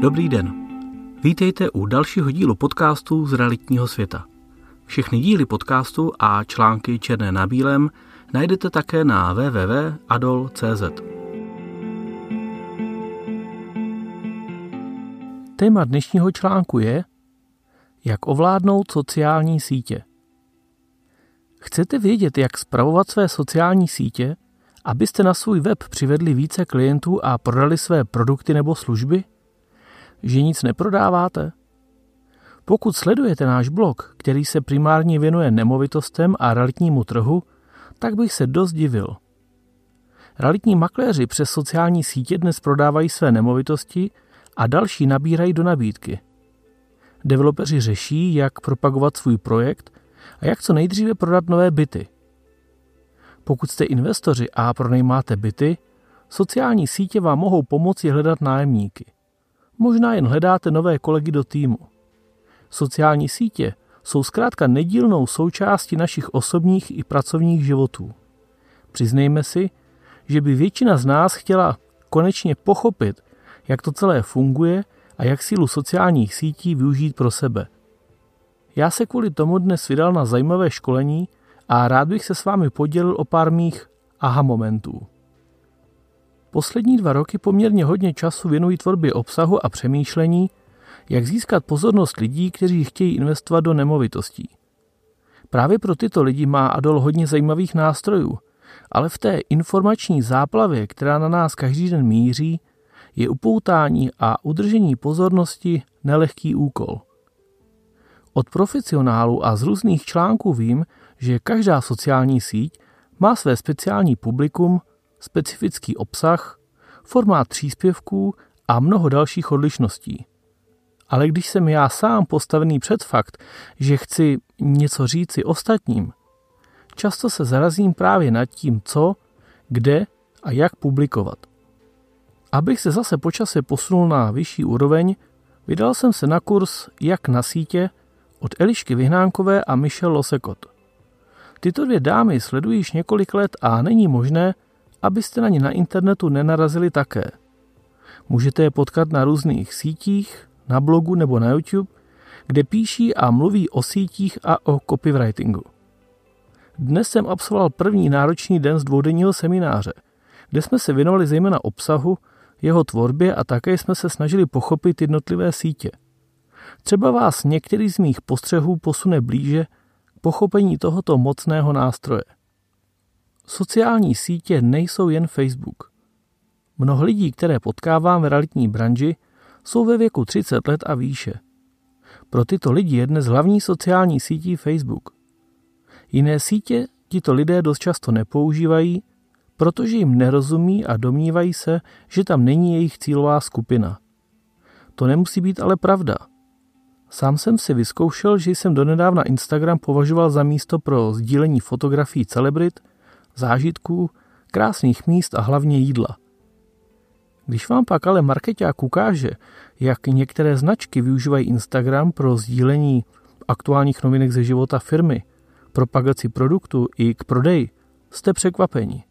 Dobrý den. Vítejte u dalšího dílu podcastu z realitního světa. Všechny díly podcastu a články černé na bílém najdete také na www.adol.cz. Téma dnešního článku je Jak ovládnout sociální sítě. Chcete vědět, jak spravovat své sociální sítě, abyste na svůj web přivedli více klientů a prodali své produkty nebo služby? Že nic neprodáváte? Pokud sledujete náš blog, který se primárně věnuje nemovitostem a realitnímu trhu, tak bych se dost divil. Realitní makléři přes sociální sítě dnes prodávají své nemovitosti a další nabírají do nabídky. Developeři řeší, jak propagovat svůj projekt a jak co nejdříve prodat nové byty. Pokud jste investoři a pronajímáte byty, sociální sítě vám mohou pomoci hledat nájemníky. Možná jen hledáte nové kolegy do týmu. Sociální sítě jsou zkrátka nedílnou součástí našich osobních i pracovních životů. Přiznejme si, že by většina z nás chtěla konečně pochopit, jak to celé funguje a jak sílu sociálních sítí využít pro sebe. Já se kvůli tomu dnes vydal na zajímavé školení a rád bych se s vámi podělil o pár mých aha momentů. Poslední dva roky poměrně hodně času věnují tvorbě obsahu a přemýšlení, jak získat pozornost lidí, kteří chtějí investovat do nemovitostí. Právě pro tyto lidi má Adol hodně zajímavých nástrojů, ale v té informační záplavě, která na nás každý den míří, je upoutání a udržení pozornosti nelehký úkol. Od profesionálů a z různých článků vím, že každá sociální síť má své speciální publikum, specifický obsah, formát příspěvků a mnoho dalších odlišností. Ale když jsem já sám postavený před fakt, že chci něco říci ostatním, často se zarazím právě nad tím, co, kde a jak publikovat. Abych se zase počase posunul na vyšší úroveň, vydal jsem se na kurz Jak na sítě od Elišky Vyhnánkové a Michelle Losekot. Tyto dvě dámy sledují již několik let a není možné, abyste na ně na internetu nenarazili také. Můžete je potkat na různých sítích, na blogu nebo na YouTube, kde píší a mluví o sítích a o copywritingu. Dnes jsem absolvoval první náročný den z dvoudenního semináře, kde jsme se věnovali zejména obsahu, jeho tvorbě a také jsme se snažili pochopit jednotlivé sítě. Třeba vás některý z mých postřehů posune blíže k pochopení tohoto mocného nástroje. Sociální sítě nejsou jen Facebook. Mnoho lidí, které potkávám v realitní branži, jsou ve věku 30 let a výše. Pro tyto lidi je dnes hlavní sociální sítí Facebook. Jiné sítě tito lidé dost často nepoužívají, protože jim nerozumí a domnívají se, že tam není jejich cílová skupina. To nemusí být ale pravda. Sám jsem si vyzkoušel, že jsem donedávna Instagram považoval za místo pro sdílení fotografií celebrit, zážitků, krásných míst a hlavně jídla. Když vám pak ale marketák ukáže, jak některé značky využívají Instagram pro sdílení aktuálních novinek ze života firmy, propagaci produktu i k prodeji, jste překvapeni.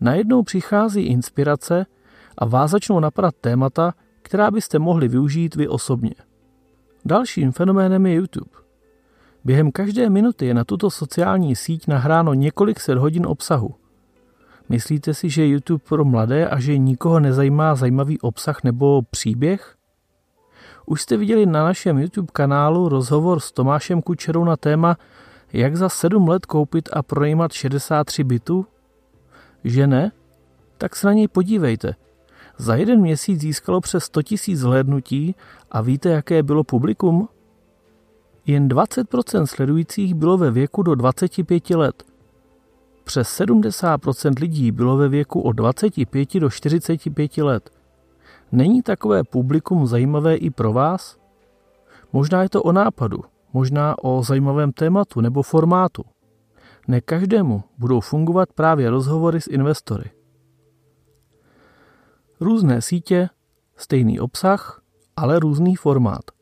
Najednou přichází inspirace a vás začnou napadat témata, která byste mohli využít vy osobně. Dalším fenoménem je YouTube. Během každé minuty je na tuto sociální síť nahráno několik set hodin obsahu. Myslíte si, že YouTube pro mladé a že nikoho nezajímá zajímavý obsah nebo příběh? Už jste viděli na našem YouTube kanálu rozhovor s Tomášem Kučerou na téma, jak za sedm let koupit a pronajímat 63 bytů? Že ne? Tak se na něj podívejte. Za jeden měsíc získalo přes 100 000 zhlédnutí a víte, jaké bylo publikum? Jen 20% sledujících bylo ve věku do 25 let. Přes 70% lidí bylo ve věku od 25 do 45 let. Není takové publikum zajímavé i pro vás? Možná je to o nápadu, možná o zajímavém tématu nebo formátu. Ne každému budou fungovat právě rozhovory s investory. Různé sítě, stejný obsah, ale různý formát.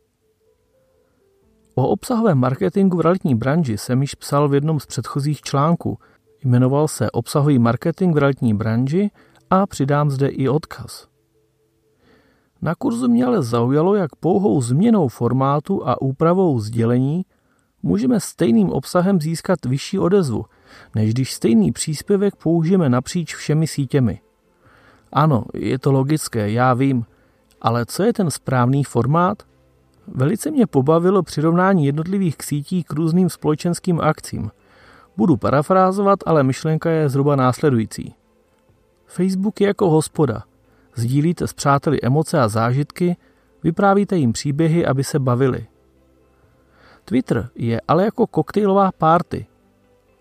O obsahovém marketingu v realitní branži jsem již psal v jednom z předchozích článků. Jmenoval se Obsahový marketing v realitní branži a přidám zde i odkaz. Na kurzu mě ale zaujalo, jak pouhou změnou formátu a úpravou sdělení můžeme stejným obsahem získat vyšší odezvu, než když stejný příspěvek použijeme napříč všemi sítěmi. Ano, je to logické, já vím, ale co je ten správný formát? Velice mě pobavilo přirovnání jednotlivých sítí k různým společenským akcím. Budu parafrázovat, ale myšlenka je zhruba následující. Facebook je jako hospoda. Sdílíte s přáteli emoce a zážitky, vyprávíte jim příběhy, aby se bavili. Twitter je ale jako koktejlová party.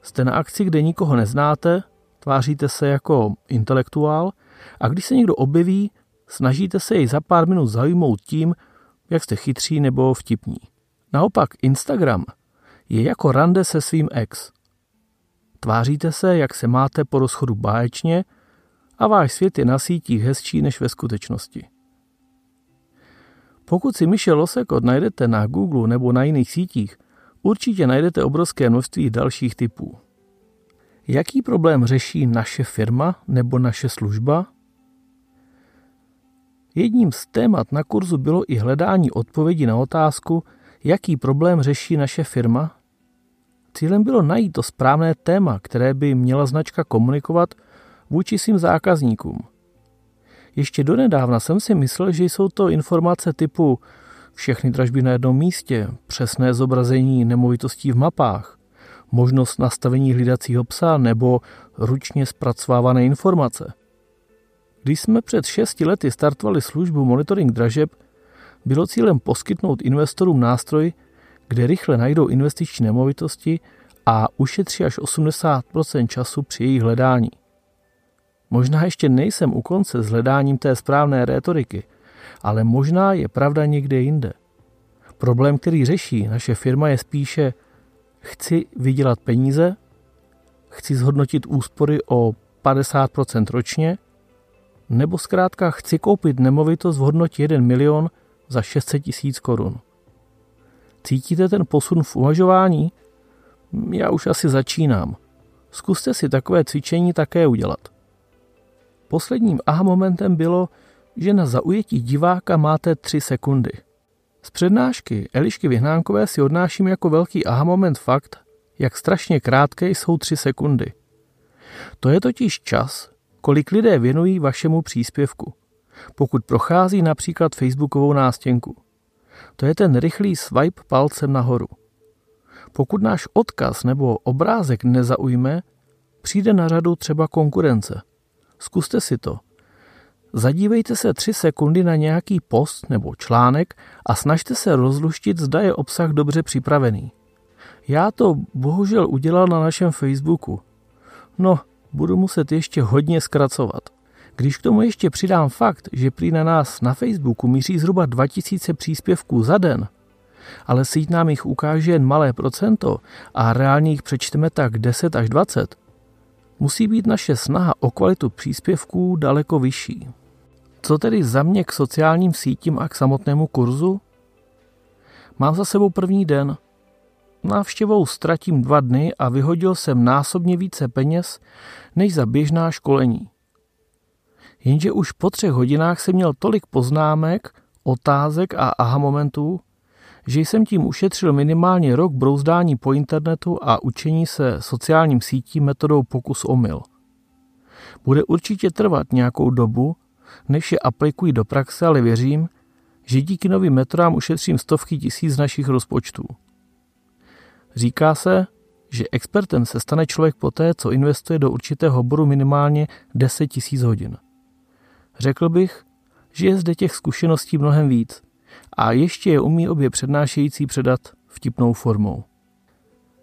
Jste na akci, kde nikoho neznáte, tváříte se jako intelektuál a když se někdo objeví, snažíte se jej za pár minut zajmout tím, jak jste chytří nebo vtipní. Naopak Instagram je jako rande se svým ex. Tváříte se, jak se máte po rozchodu báječně a váš svět je na sítích hezčí než ve skutečnosti. Pokud si Michel Losekot najdete na Google nebo na jiných sítích, určitě najdete obrovské množství dalších typů. Jaký problém řeší naše firma nebo naše služba? Jedním z témat na kurzu bylo i hledání odpovědi na otázku, jaký problém řeší naše firma. Cílem bylo najít to správné téma, které by měla značka komunikovat vůči svým zákazníkům. Ještě donedávna jsem si myslel, že jsou to informace typu všechny dražby na jednom místě, přesné zobrazení nemovitostí v mapách, možnost nastavení hlídacího psa nebo ručně zpracovávané informace. Když jsme před šesti lety startovali službu monitoring dražeb, bylo cílem poskytnout investorům nástroj, kde rychle najdou investiční nemovitosti a ušetří až 80% času při jejich hledání. Možná ještě nejsem u konce s hledáním té správné rétoriky, ale možná je pravda někde jinde. Problém, který řeší naše firma, je spíše chci vydělat peníze, chci zhodnotit úspory o 50% ročně, nebo zkrátka chci koupit nemovitost v hodnotě 1 milion za 600 tisíc korun. Cítíte ten posun v uvažování? Já už asi začínám. Zkuste si takové cvičení také udělat. Posledním aha momentem bylo, že na zaujetí diváka máte 3 sekundy. Z přednášky Elišky Vyhnánkové si odnáším jako velký aha moment fakt, jak strašně krátké jsou 3 sekundy. To je totiž čas, kolik lidé věnují vašemu příspěvku, pokud prochází například facebookovou nástěnku. To je ten rychlý swipe palcem nahoru. Pokud náš odkaz nebo obrázek nezaujme, přijde na řadu třeba konkurence. Zkuste si to. Zadívejte se tři sekundy na nějaký post nebo článek a snažte se rozluštit, zda je obsah dobře připravený. Já to bohužel udělal na našem Facebooku. No, budu muset ještě hodně zkracovat. Když k tomu ještě přidám fakt, že prý na nás na Facebooku míří zhruba 2000 příspěvků za den, ale síť nám jich ukáže jen malé procento a reálně jich přečteme tak 10 až 20, musí být naše snaha o kvalitu příspěvků daleko vyšší. Co tedy za mě k sociálním sítím a k samotnému kurzu? Mám za sebou první den. Návštěvou ztratím dva dny a vyhodil jsem násobně více peněz než za běžná školení. Jenže už po třech hodinách jsem měl tolik poznámek, otázek a aha momentů, že jsem tím ušetřil minimálně rok brouzdání po internetu a učení se sociálním sítím metodou pokus omyl. Bude určitě trvat nějakou dobu, než je aplikují do praxe, ale věřím, že díky novým metodám ušetřím stovky tisíc našich rozpočtů. Říká se, že expertem se stane člověk poté, co investuje do určitého oboru minimálně 10 tisíc hodin. Řekl bych, že je zde těch zkušeností mnohem víc a ještě je umí obě přednášející předat vtipnou formou.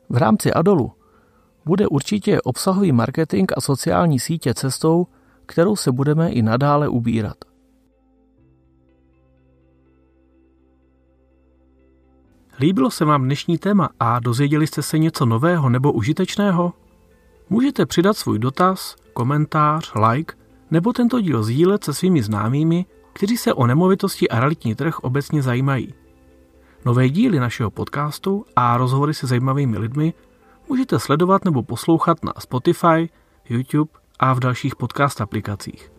V rámci Adolu bude určitě obsahový marketing a sociální sítě cestou, kterou se budeme i nadále ubírat. Líbilo se vám dnešní téma a dozvěděli jste se něco nového nebo užitečného? Můžete přidat svůj dotaz, komentář, like nebo tento díl sdílet se svými známými, kteří se o nemovitosti a realitní trh obecně zajímají. Nové díly našeho podcastu a rozhovory se zajímavými lidmi můžete sledovat nebo poslouchat na Spotify, YouTube a v dalších podcast aplikacích.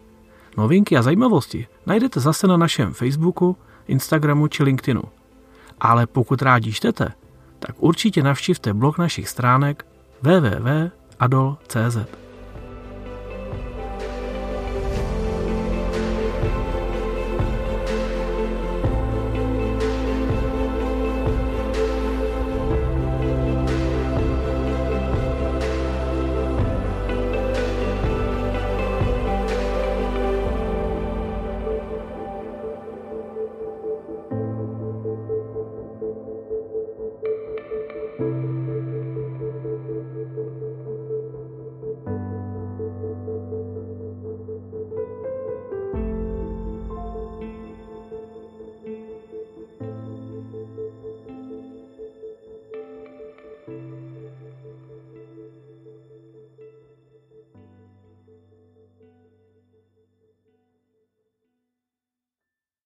Novinky a zajímavosti najdete zase na našem Facebooku, Instagramu či LinkedInu. Ale pokud rádi čtete, tak určitě navštivte blog našich stránek www.adol.cz.